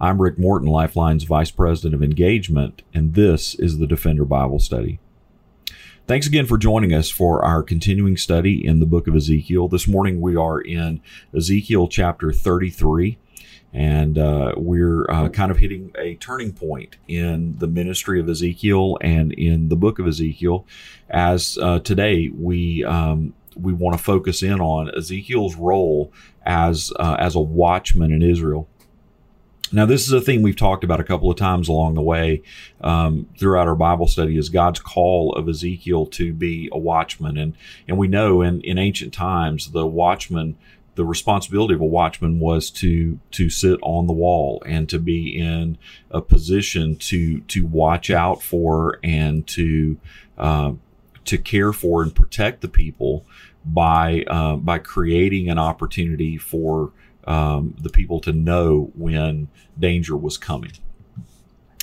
I'm Rick Morton, Lifeline's Vice President of Engagement, and this is the Defender Bible Study. Thanks again for joining us for our continuing study in the book of Ezekiel. This morning we are in Ezekiel chapter 33, and uh, we're uh, kind of hitting a turning point in the ministry of Ezekiel and in the book of Ezekiel. As uh, today we um, we want to focus in on Ezekiel's role as uh, as a watchman in Israel. Now, this is a thing we've talked about a couple of times along the way um, throughout our Bible study is God's call of Ezekiel to be a watchman. And, and we know in, in ancient times, the watchman, the responsibility of a watchman was to, to sit on the wall and to be in a position to, to watch out for and to, uh, to care for and protect the people by, uh, by creating an opportunity for, um, the people to know when danger was coming.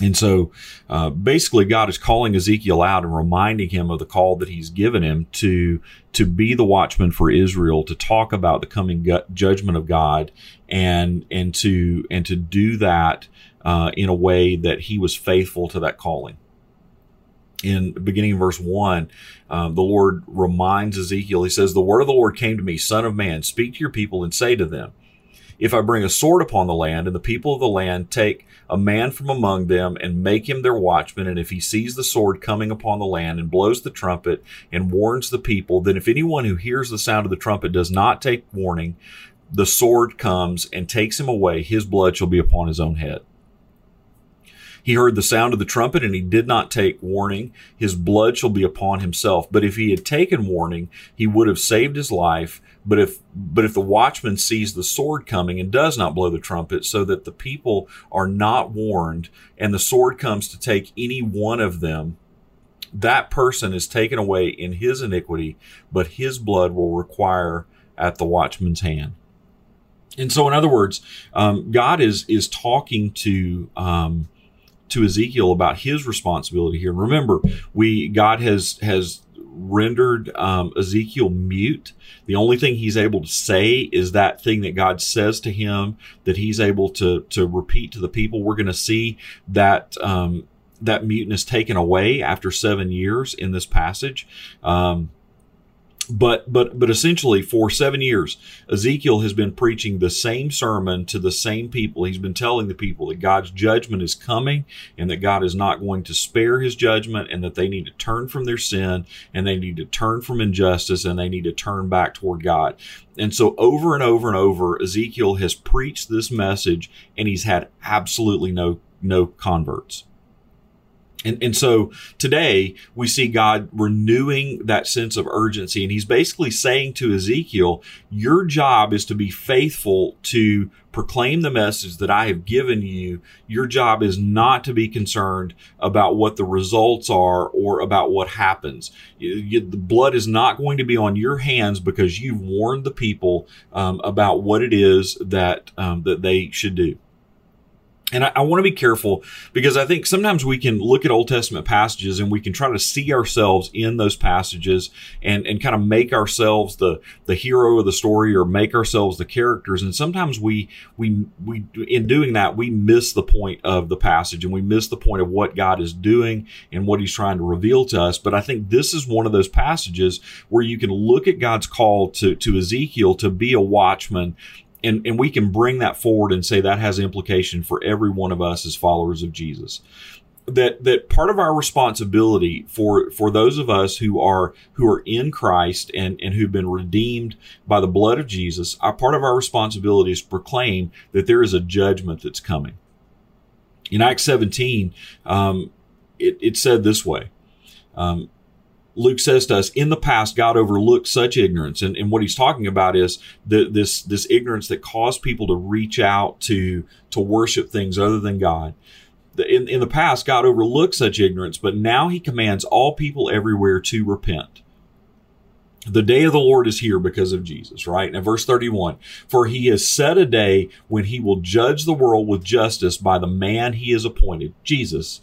And so uh, basically, God is calling Ezekiel out and reminding him of the call that he's given him to, to be the watchman for Israel, to talk about the coming judgment of God and, and to, and to do that uh, in a way that he was faithful to that calling. In beginning in verse one, uh, the Lord reminds Ezekiel, he says, The word of the Lord came to me, son of man, speak to your people and say to them, if I bring a sword upon the land, and the people of the land take a man from among them and make him their watchman, and if he sees the sword coming upon the land and blows the trumpet and warns the people, then if anyone who hears the sound of the trumpet does not take warning, the sword comes and takes him away, his blood shall be upon his own head. He heard the sound of the trumpet and he did not take warning. His blood shall be upon himself. But if he had taken warning, he would have saved his life. But if, but if the watchman sees the sword coming and does not blow the trumpet so that the people are not warned and the sword comes to take any one of them, that person is taken away in his iniquity, but his blood will require at the watchman's hand. And so, in other words, um, God is is talking to um, to Ezekiel about his responsibility here. Remember, we God has has rendered um, Ezekiel mute. The only thing he's able to say is that thing that God says to him that he's able to to repeat to the people. We're going to see that um, that muteness taken away after seven years in this passage. Um, but but but essentially for seven years ezekiel has been preaching the same sermon to the same people. He's been telling the people that god's judgment is coming and that god is not going to spare his judgment and that they need to turn from their sin and they need to turn from injustice and they need to turn back toward god. And so over and over and over ezekiel has preached this message and he's had absolutely no no converts and, and so today we see God renewing that sense of urgency. And he's basically saying to Ezekiel, your job is to be faithful to proclaim the message that I have given you. Your job is not to be concerned about what the results are or about what happens. the blood is not going to be on your hands because you've warned the people um, about what it is that um, that they should do. And I, I want to be careful because I think sometimes we can look at Old Testament passages and we can try to see ourselves in those passages and, and kind of make ourselves the, the hero of the story or make ourselves the characters. And sometimes we, we, we, in doing that, we miss the point of the passage and we miss the point of what God is doing and what he's trying to reveal to us. But I think this is one of those passages where you can look at God's call to, to Ezekiel to be a watchman and, and we can bring that forward and say that has implication for every one of us as followers of Jesus. That that part of our responsibility for for those of us who are who are in Christ and and who've been redeemed by the blood of Jesus, our part of our responsibility is proclaim that there is a judgment that's coming. In Acts 17, um, it, it said this way. Um, Luke says to us, in the past, God overlooked such ignorance. And, and what he's talking about is the, this, this ignorance that caused people to reach out to, to worship things other than God. in, in the past, God overlooked such ignorance, but now he commands all people everywhere to repent. The day of the Lord is here because of Jesus, right? Now, verse 31 For he has set a day when he will judge the world with justice by the man he has appointed, Jesus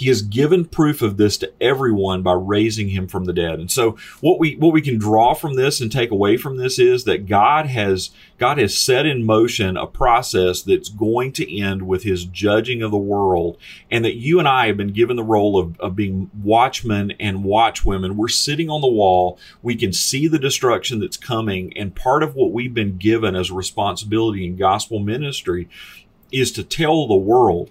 he has given proof of this to everyone by raising him from the dead. And so what we what we can draw from this and take away from this is that God has God has set in motion a process that's going to end with his judging of the world and that you and I have been given the role of, of being watchmen and watchwomen. We're sitting on the wall. We can see the destruction that's coming. And part of what we've been given as responsibility in gospel ministry is to tell the world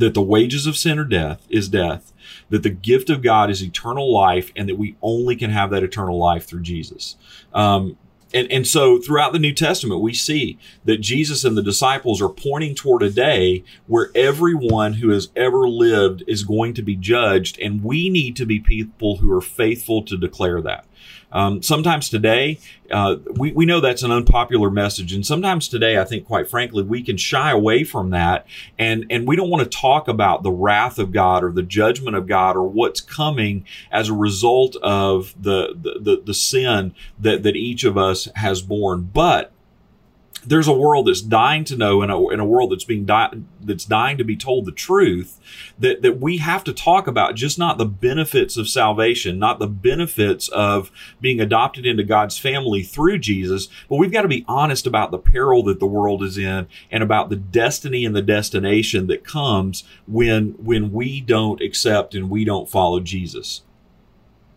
that the wages of sin are death is death, that the gift of God is eternal life, and that we only can have that eternal life through Jesus. Um, and, and so throughout the New Testament, we see that Jesus and the disciples are pointing toward a day where everyone who has ever lived is going to be judged. And we need to be people who are faithful to declare that. Um, sometimes today, uh, we, we know that's an unpopular message. And sometimes today, I think, quite frankly, we can shy away from that. And, and we don't want to talk about the wrath of God or the judgment of God or what's coming as a result of the, the, the, the sin that, that each of us has borne. But there's a world that's dying to know in a, in a world that's being di- that's dying to be told the truth that, that we have to talk about just not the benefits of salvation, not the benefits of being adopted into God's family through Jesus, but we've got to be honest about the peril that the world is in and about the destiny and the destination that comes when, when we don't accept and we don't follow Jesus.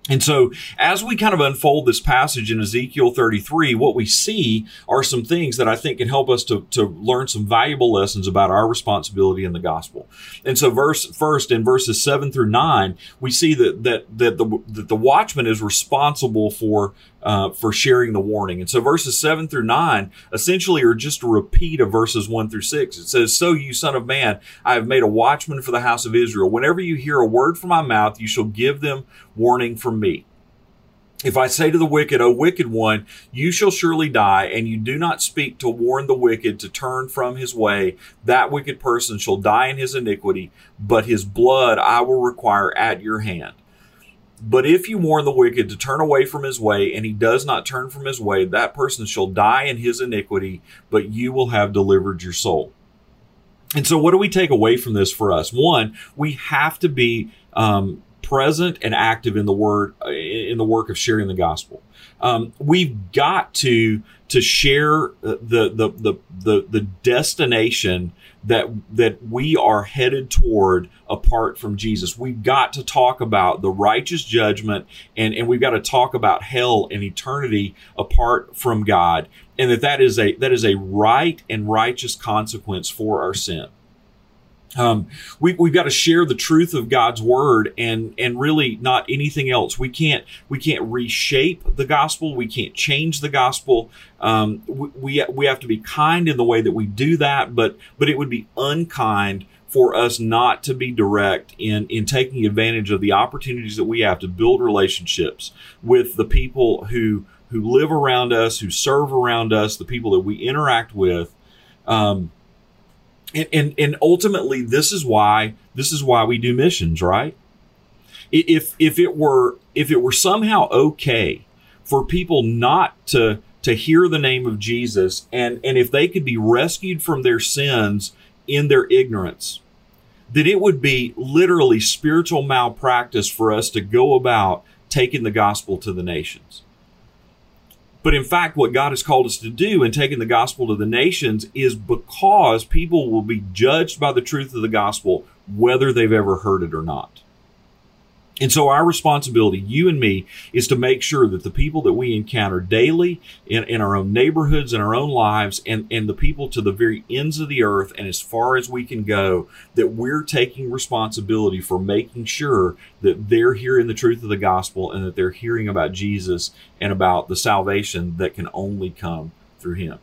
And so, as we kind of unfold this passage in Ezekiel 33, what we see are some things that I think can help us to, to learn some valuable lessons about our responsibility in the gospel. And so, verse first in verses seven through nine, we see that that that the that the watchman is responsible for uh, for sharing the warning. And so verses seven through nine essentially are just a repeat of verses one through six. It says, So you son of man, I have made a watchman for the house of Israel. Whenever you hear a word from my mouth, you shall give them warning from me. If I say to the wicked, O wicked one, you shall surely die, and you do not speak to warn the wicked to turn from his way, that wicked person shall die in his iniquity, but his blood I will require at your hand. But if you warn the wicked to turn away from his way, and he does not turn from his way, that person shall die in his iniquity, but you will have delivered your soul. And so, what do we take away from this for us? One, we have to be um, present and active in the word in the work of sharing the gospel. Um, we've got to to share the the the the, the destination that that we are headed toward apart from Jesus. We've got to talk about the righteous judgment and, and we've got to talk about hell and eternity apart from God. And that that is a that is a right and righteous consequence for our sin. Um, we, we've got to share the truth of God's word and, and really not anything else. We can't, we can't reshape the gospel. We can't change the gospel. Um, we, we, we have to be kind in the way that we do that, but, but it would be unkind for us not to be direct in, in taking advantage of the opportunities that we have to build relationships with the people who, who live around us, who serve around us, the people that we interact with. Um, and, and and ultimately this is why this is why we do missions right? If if it were if it were somehow okay for people not to to hear the name of Jesus and and if they could be rescued from their sins in their ignorance that it would be literally spiritual malpractice for us to go about taking the gospel to the nations but in fact, what God has called us to do in taking the gospel to the nations is because people will be judged by the truth of the gospel, whether they've ever heard it or not. And so our responsibility, you and me, is to make sure that the people that we encounter daily in, in our own neighborhoods in our own lives and, and the people to the very ends of the earth and as far as we can go, that we're taking responsibility for making sure that they're hearing the truth of the gospel and that they're hearing about Jesus and about the salvation that can only come through him.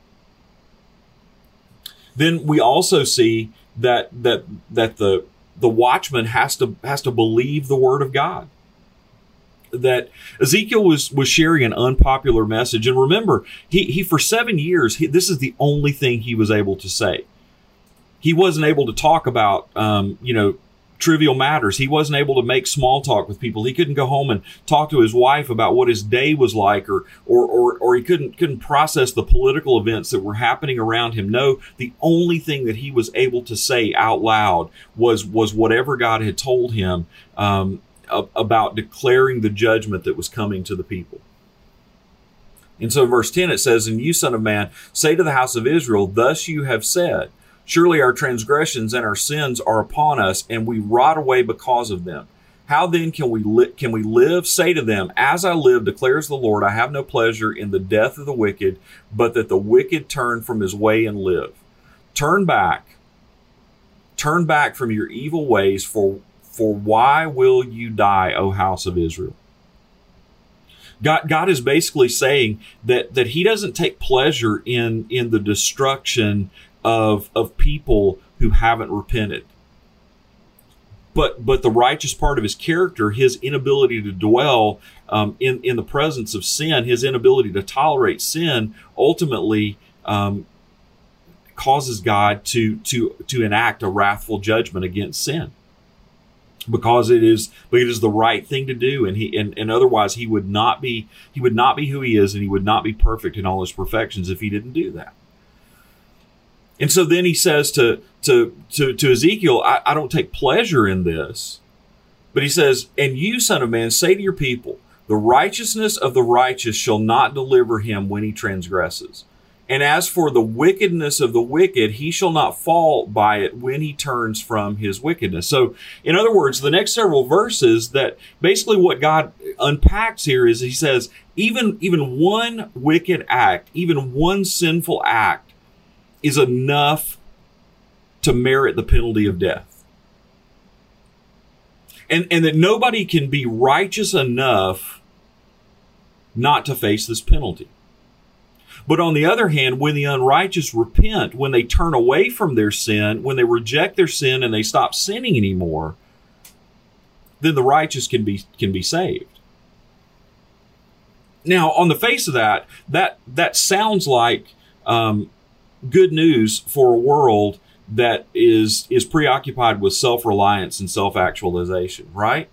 Then we also see that that that the the watchman has to has to believe the word of God. That Ezekiel was was sharing an unpopular message, and remember, he he for seven years he, this is the only thing he was able to say. he wasn't able to talk about, um, you know, trivial matters. He wasn't able to make small talk with people. He couldn't go home and talk to his wife about what his day was like or or or, or he couldn't couldn't process the political events that were happening around him. No, the only thing that he was able to say out loud was was whatever God had told him um, about declaring the judgment that was coming to the people. And so, verse 10, it says, And you, son of man, say to the house of Israel, Thus you have said, Surely our transgressions and our sins are upon us, and we rot away because of them. How then can we li- can we live? Say to them, As I live, declares the Lord, I have no pleasure in the death of the wicked, but that the wicked turn from his way and live. Turn back, turn back from your evil ways, for for why will you die, O house of Israel? God, God is basically saying that that He doesn't take pleasure in in the destruction of of people who haven't repented. But but the righteous part of his character, his inability to dwell um, in in the presence of sin, his inability to tolerate sin, ultimately um, causes God to to to enact a wrathful judgment against sin because it is but it is the right thing to do and he and, and otherwise he would not be he would not be who he is and he would not be perfect in all his perfections if he didn't do that and so then he says to to to, to Ezekiel, I, I don't take pleasure in this. But he says, And you, son of man, say to your people, the righteousness of the righteous shall not deliver him when he transgresses. And as for the wickedness of the wicked, he shall not fall by it when he turns from his wickedness. So, in other words, the next several verses that basically what God unpacks here is he says, even, even one wicked act, even one sinful act is enough to merit the penalty of death. And, and that nobody can be righteous enough not to face this penalty. But on the other hand, when the unrighteous repent, when they turn away from their sin, when they reject their sin and they stop sinning anymore, then the righteous can be can be saved. Now, on the face of that, that that sounds like um, good news for a world that is is preoccupied with self-reliance and self-actualization, right?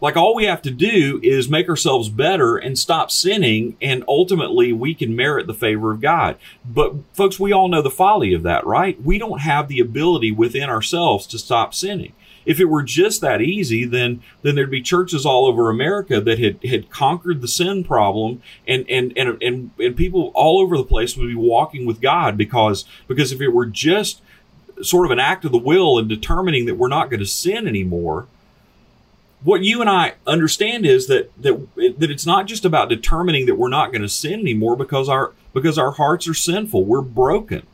Like all we have to do is make ourselves better and stop sinning and ultimately we can merit the favor of God. But folks, we all know the folly of that, right? We don't have the ability within ourselves to stop sinning. If it were just that easy, then then there'd be churches all over America that had had conquered the sin problem, and and and and, and people all over the place would be walking with God because because if it were just sort of an act of the will and determining that we're not going to sin anymore, what you and I understand is that that that it's not just about determining that we're not going to sin anymore because our because our hearts are sinful. We're broken.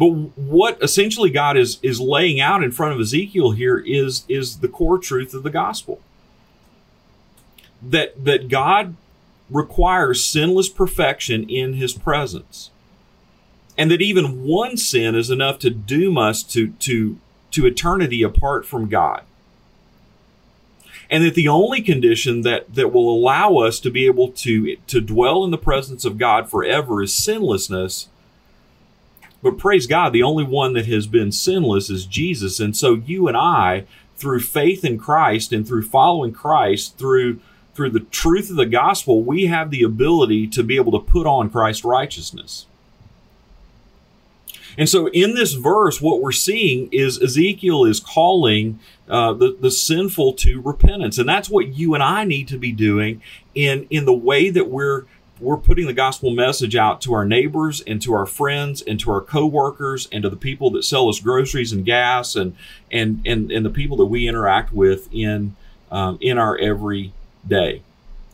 But what essentially God is is laying out in front of Ezekiel here is is the core truth of the gospel. That that God requires sinless perfection in his presence. And that even one sin is enough to doom us to to to eternity apart from God. And that the only condition that, that will allow us to be able to, to dwell in the presence of God forever is sinlessness but praise God, the only one that has been sinless is Jesus. And so you and I, through faith in Christ and through following Christ, through through the truth of the gospel, we have the ability to be able to put on Christ's righteousness. And so in this verse, what we're seeing is Ezekiel is calling uh, the, the sinful to repentance. And that's what you and I need to be doing in, in the way that we're we're putting the gospel message out to our neighbors and to our friends and to our coworkers and to the people that sell us groceries and gas and and and, and the people that we interact with in um, in our everyday.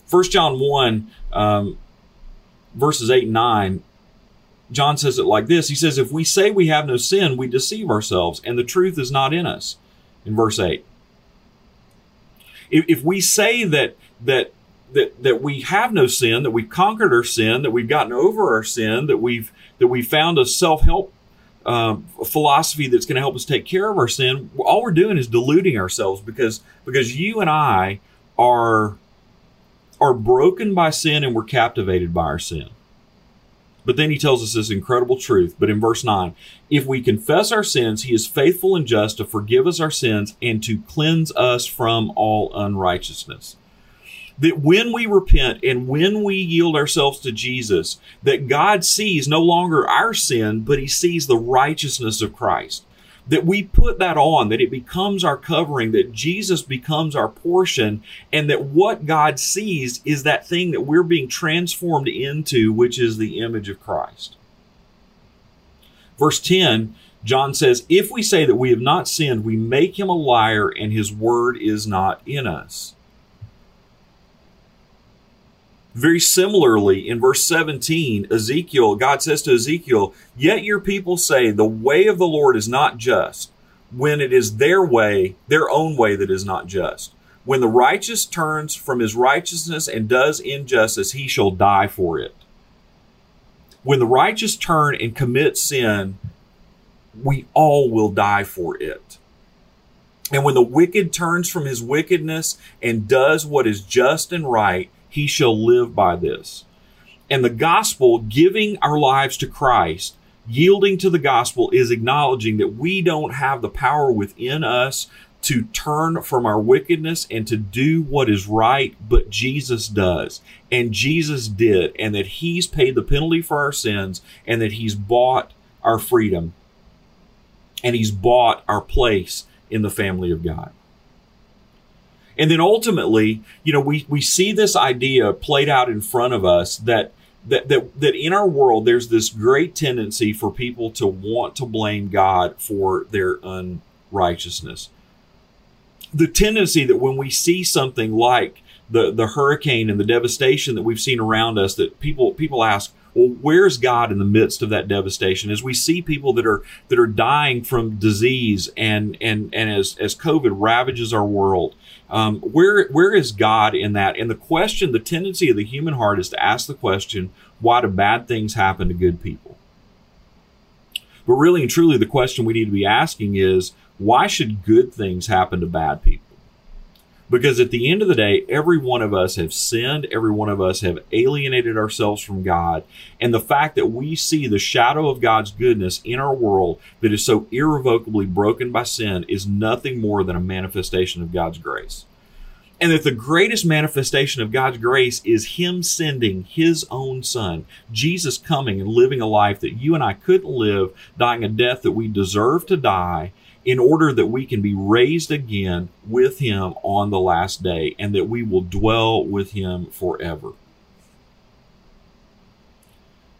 First John one um, verses eight and nine. John says it like this. He says, "If we say we have no sin, we deceive ourselves, and the truth is not in us." In verse eight, if, if we say that that that that we have no sin, that we've conquered our sin, that we've gotten over our sin, that we've that we found a self help uh, philosophy that's going to help us take care of our sin. All we're doing is deluding ourselves because because you and I are are broken by sin and we're captivated by our sin. But then he tells us this incredible truth. But in verse 9, if we confess our sins, he is faithful and just to forgive us our sins and to cleanse us from all unrighteousness. That when we repent and when we yield ourselves to Jesus, that God sees no longer our sin, but he sees the righteousness of Christ that we put that on, that it becomes our covering, that Jesus becomes our portion, and that what God sees is that thing that we're being transformed into, which is the image of Christ. Verse 10, John says, If we say that we have not sinned, we make him a liar, and his word is not in us. Very similarly, in verse 17, Ezekiel, God says to Ezekiel, Yet your people say, The way of the Lord is not just, when it is their way, their own way that is not just. When the righteous turns from his righteousness and does injustice, he shall die for it. When the righteous turn and commit sin, we all will die for it. And when the wicked turns from his wickedness and does what is just and right, he shall live by this. And the gospel, giving our lives to Christ, yielding to the gospel, is acknowledging that we don't have the power within us to turn from our wickedness and to do what is right, but Jesus does. And Jesus did, and that He's paid the penalty for our sins, and that He's bought our freedom, and He's bought our place in the family of God. And then ultimately, you know, we, we see this idea played out in front of us that, that, that, that in our world, there's this great tendency for people to want to blame God for their unrighteousness. The tendency that when we see something like the, the hurricane and the devastation that we've seen around us, that people, people ask, well, where's God in the midst of that devastation? As we see people that are that are dying from disease and and and as as COVID ravages our world, um, where where is God in that? And the question, the tendency of the human heart is to ask the question, why do bad things happen to good people? But really and truly, the question we need to be asking is, why should good things happen to bad people? Because at the end of the day, every one of us have sinned. Every one of us have alienated ourselves from God. And the fact that we see the shadow of God's goodness in our world that is so irrevocably broken by sin is nothing more than a manifestation of God's grace. And that the greatest manifestation of God's grace is Him sending His own Son, Jesus coming and living a life that you and I couldn't live, dying a death that we deserve to die, in order that we can be raised again with him on the last day and that we will dwell with him forever.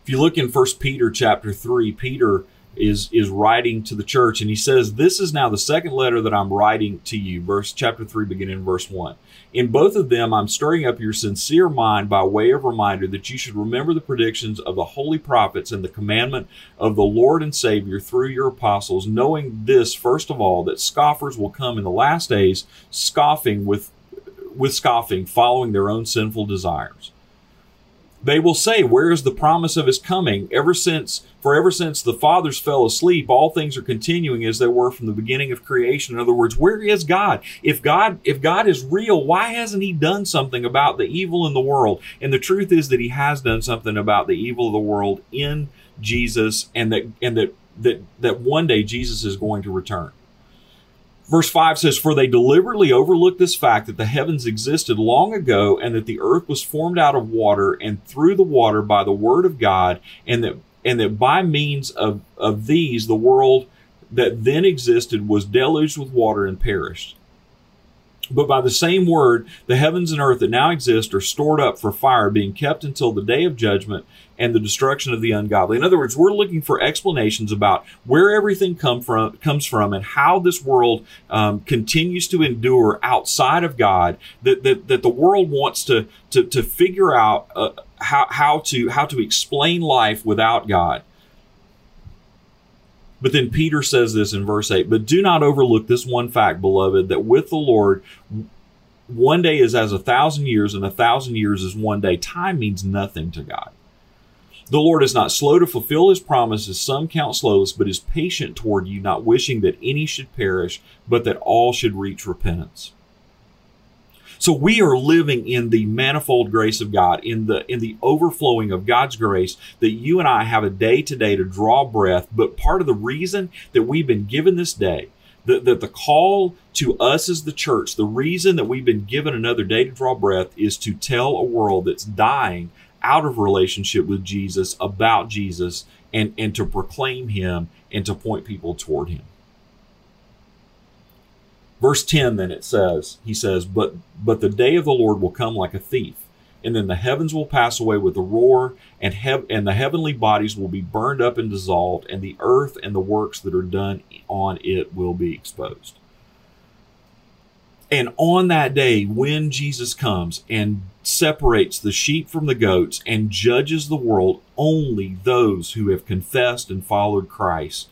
If you look in 1 Peter chapter 3, Peter is is writing to the church and he says this is now the second letter that i'm writing to you verse chapter 3 beginning in verse 1 in both of them i'm stirring up your sincere mind by way of reminder that you should remember the predictions of the holy prophets and the commandment of the lord and savior through your apostles knowing this first of all that scoffers will come in the last days scoffing with with scoffing following their own sinful desires they will say, Where is the promise of his coming? Ever since, for ever since the fathers fell asleep, all things are continuing as they were from the beginning of creation. In other words, where is God? If God, if God is real, why hasn't he done something about the evil in the world? And the truth is that he has done something about the evil of the world in Jesus and that, and that, that, that one day Jesus is going to return. Verse 5 says, For they deliberately overlooked this fact that the heavens existed long ago and that the earth was formed out of water and through the water by the word of God, and that and that by means of, of these the world that then existed was deluged with water and perished. But by the same word, the heavens and earth that now exist are stored up for fire, being kept until the day of judgment and the destruction of the ungodly. In other words, we're looking for explanations about where everything come from, comes from and how this world um, continues to endure outside of God. That, that, that the world wants to, to, to figure out uh, how, how, to, how to explain life without God. But then Peter says this in verse 8 But do not overlook this one fact, beloved, that with the Lord, one day is as a thousand years, and a thousand years is one day. Time means nothing to God. The Lord is not slow to fulfill his promises, some count slowness, but is patient toward you, not wishing that any should perish, but that all should reach repentance. So we are living in the manifold grace of God, in the in the overflowing of God's grace that you and I have a day today to draw breath. But part of the reason that we've been given this day, that, that the call to us as the church, the reason that we've been given another day to draw breath is to tell a world that's dying out of relationship with Jesus about Jesus and, and to proclaim him and to point people toward him. Verse 10 then it says, he says, but but the day of the Lord will come like a thief, and then the heavens will pass away with a roar, and hev- and the heavenly bodies will be burned up and dissolved, and the earth and the works that are done on it will be exposed. And on that day, when Jesus comes and separates the sheep from the goats and judges the world, only those who have confessed and followed Christ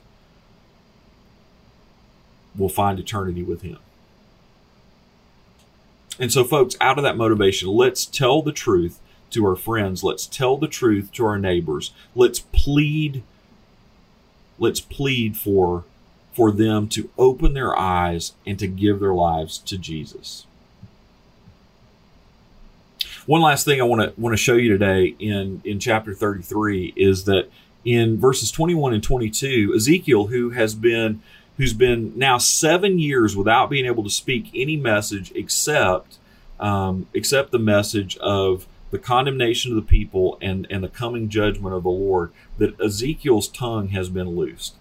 will find eternity with him. And so, folks, out of that motivation, let's tell the truth to our friends. Let's tell the truth to our neighbors. Let's plead. Let's plead for for them to open their eyes and to give their lives to Jesus. One last thing I want to want to show you today in in chapter 33 is that in verses 21 and 22, Ezekiel, who has been who's been now seven years without being able to speak any message except um, except the message of the condemnation of the people and and the coming judgment of the Lord, that Ezekiel's tongue has been loosed.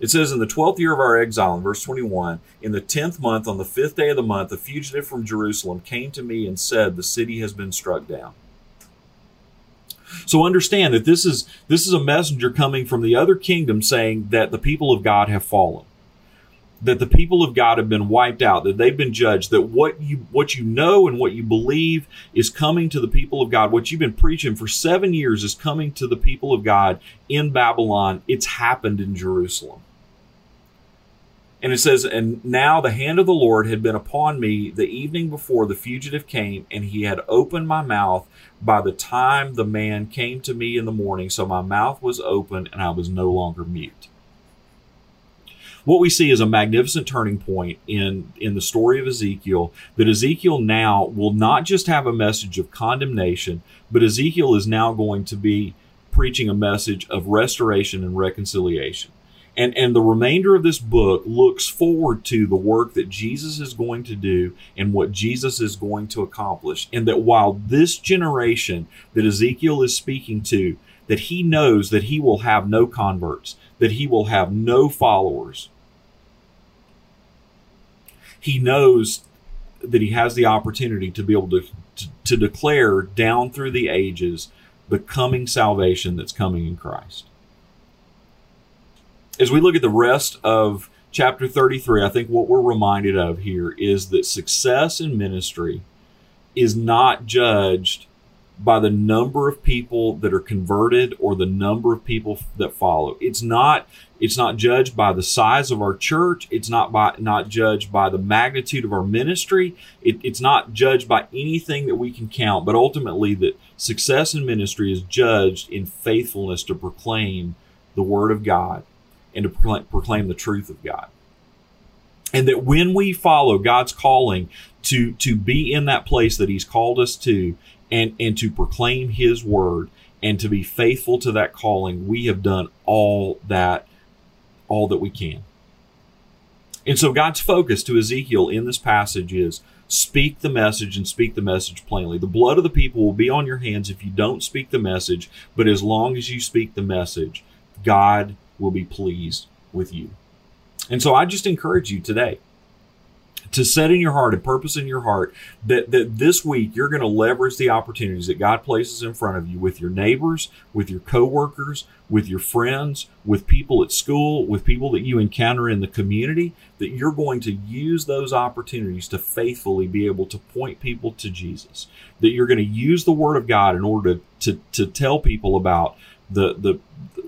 It says, In the twelfth year of our exile, in verse 21, in the tenth month, on the fifth day of the month, a fugitive from Jerusalem came to me and said, The city has been struck down. So understand that this is this is a messenger coming from the other kingdom saying that the people of God have fallen that the people of God have been wiped out, that they've been judged, that what you what you know and what you believe is coming to the people of God. What you've been preaching for 7 years is coming to the people of God in Babylon. It's happened in Jerusalem. And it says, And now the hand of the Lord had been upon me the evening before the fugitive came, and he had opened my mouth by the time the man came to me in the morning. So my mouth was open, and I was no longer mute what we see is a magnificent turning point in in the story of Ezekiel that Ezekiel now will not just have a message of condemnation but Ezekiel is now going to be preaching a message of restoration and reconciliation and and the remainder of this book looks forward to the work that Jesus is going to do and what Jesus is going to accomplish and that while this generation that Ezekiel is speaking to that he knows that he will have no converts, that he will have no followers. He knows that he has the opportunity to be able to, to, to, declare down through the ages the coming salvation that's coming in Christ. As we look at the rest of chapter 33, I think what we're reminded of here is that success in ministry is not judged by the number of people that are converted or the number of people that follow. It's not it's not judged by the size of our church. It's not by not judged by the magnitude of our ministry. It, it's not judged by anything that we can count. But ultimately, that success in ministry is judged in faithfulness to proclaim the word of God and to proclaim the truth of God. And that when we follow God's calling to to be in that place that He's called us to, and, and to proclaim his word and to be faithful to that calling, we have done all that, all that we can. And so God's focus to Ezekiel in this passage is speak the message and speak the message plainly. The blood of the people will be on your hands if you don't speak the message, but as long as you speak the message, God will be pleased with you. And so I just encourage you today to set in your heart and purpose in your heart that, that this week you're going to leverage the opportunities that God places in front of you with your neighbors, with your coworkers, with your friends, with people at school, with people that you encounter in the community, that you're going to use those opportunities to faithfully be able to point people to Jesus. That you're going to use the Word of God in order to, to, to tell people about the, the,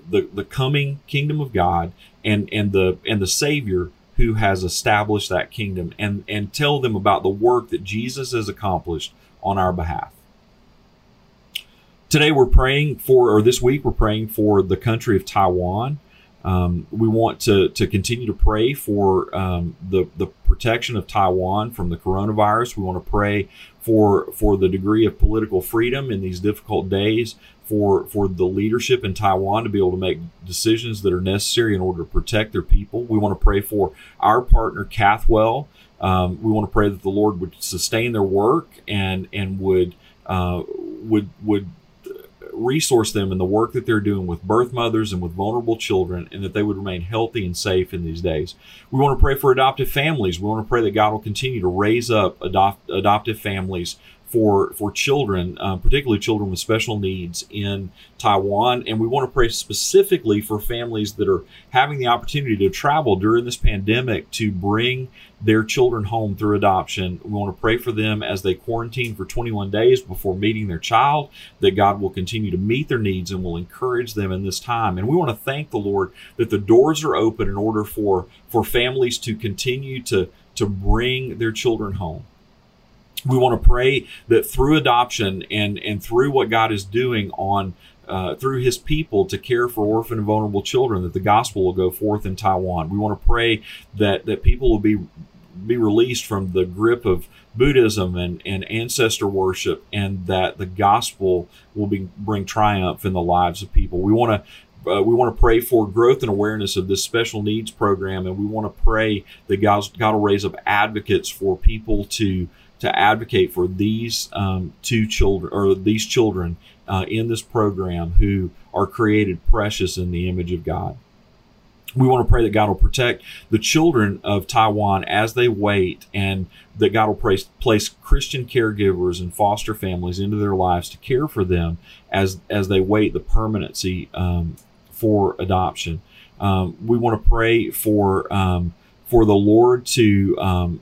the, the coming kingdom of God and, and the, and the Savior who has established that kingdom and, and tell them about the work that Jesus has accomplished on our behalf. Today we're praying for, or this week we're praying for the country of Taiwan. Um, we want to, to continue to pray for um, the, the protection of Taiwan from the coronavirus. We want to pray for for the degree of political freedom in these difficult days, for for the leadership in Taiwan to be able to make decisions that are necessary in order to protect their people. We want to pray for our partner Cathwel. Um, we want to pray that the Lord would sustain their work and and would uh, would would resource them in the work that they're doing with birth mothers and with vulnerable children, and that they would remain healthy and safe in these days. We want to pray for adoptive families. We want to pray that God will continue to raise up adopt, adoptive families for for children, uh, particularly children with special needs in Taiwan. And we want to pray specifically for families that are having the opportunity to travel during this pandemic to bring their children home through adoption. We want to pray for them as they quarantine for 21 days before meeting their child, that God will continue to meet their needs and will encourage them in this time. And we want to thank the Lord that the doors are open in order for, for families to continue to, to bring their children home we want to pray that through adoption and and through what God is doing on uh, through His people to care for orphan and vulnerable children, that the gospel will go forth in Taiwan. We want to pray that that people will be be released from the grip of Buddhism and, and ancestor worship, and that the gospel will be bring triumph in the lives of people. We want to uh, we want to pray for growth and awareness of this special needs program, and we want to pray that God, God will raise up advocates for people to to advocate for these um, two children or these children uh, in this program who are created precious in the image of God. We want to pray that God will protect the children of Taiwan as they wait, and that God will place, place Christian caregivers and foster families into their lives to care for them as as they wait the permanency um, for adoption. Um, we want to pray for um, for the Lord to um,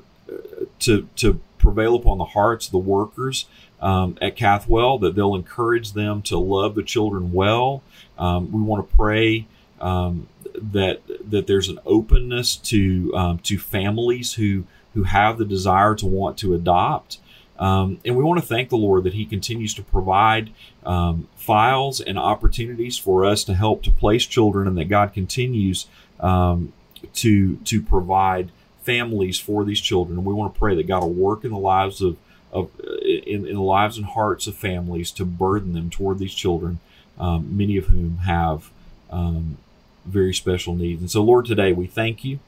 to to prevail upon the hearts of the workers um, at Cathwel, that they'll encourage them to love the children well. Um, we want to pray um, that that there's an openness to um, to families who who have the desire to want to adopt. Um, and we want to thank the Lord that He continues to provide um, files and opportunities for us to help to place children, and that God continues to to provide families for these children. And we want to pray that God will work in the lives of, of in, in the lives and hearts of families to burden them toward these children, um, many of whom have um, very special needs. And so, Lord, today we thank you.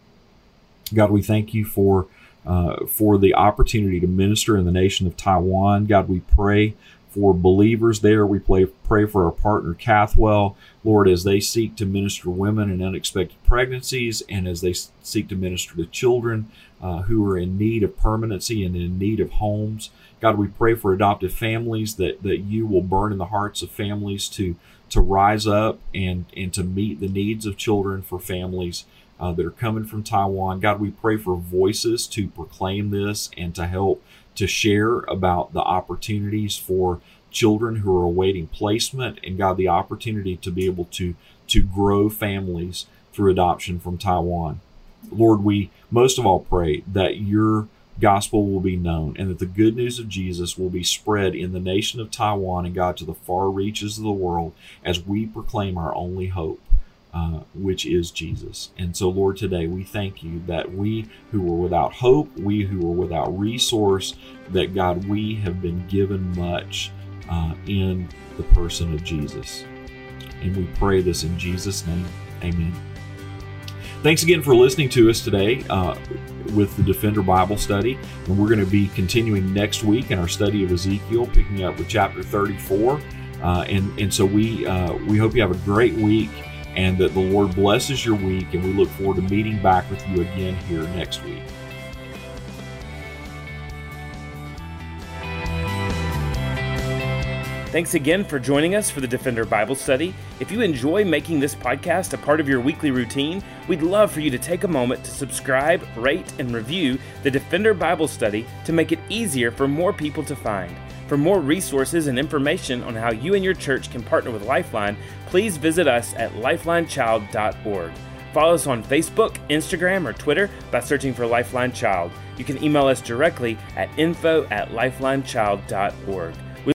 God, we thank you for uh, for the opportunity to minister in the nation of Taiwan. God, we pray for believers there. We pray, pray for our partner Cathwel, Lord, as they seek to minister women in unexpected pregnancies and as they seek to minister to children uh, who are in need of permanency and in need of homes. God, we pray for adoptive families that, that you will burn in the hearts of families to, to rise up and, and to meet the needs of children for families. Uh, that are coming from Taiwan. God, we pray for voices to proclaim this and to help to share about the opportunities for children who are awaiting placement and God the opportunity to be able to to grow families through adoption from Taiwan. Lord, we most of all pray that your gospel will be known and that the good news of Jesus will be spread in the nation of Taiwan and God to the far reaches of the world as we proclaim our only hope. Uh, which is Jesus. And so, Lord, today we thank you that we who were without hope, we who were without resource, that God, we have been given much uh, in the person of Jesus. And we pray this in Jesus' name. Amen. Thanks again for listening to us today uh, with the Defender Bible Study. And we're going to be continuing next week in our study of Ezekiel, picking up with chapter 34. Uh, and, and so we, uh, we hope you have a great week and that the Lord blesses your week. And we look forward to meeting back with you again here next week. Thanks again for joining us for the Defender Bible Study. If you enjoy making this podcast a part of your weekly routine, we'd love for you to take a moment to subscribe, rate, and review the Defender Bible Study to make it easier for more people to find. For more resources and information on how you and your church can partner with Lifeline, please visit us at lifelinechild.org. Follow us on Facebook, Instagram, or Twitter by searching for Lifeline Child. You can email us directly at info at lifelinechild.org.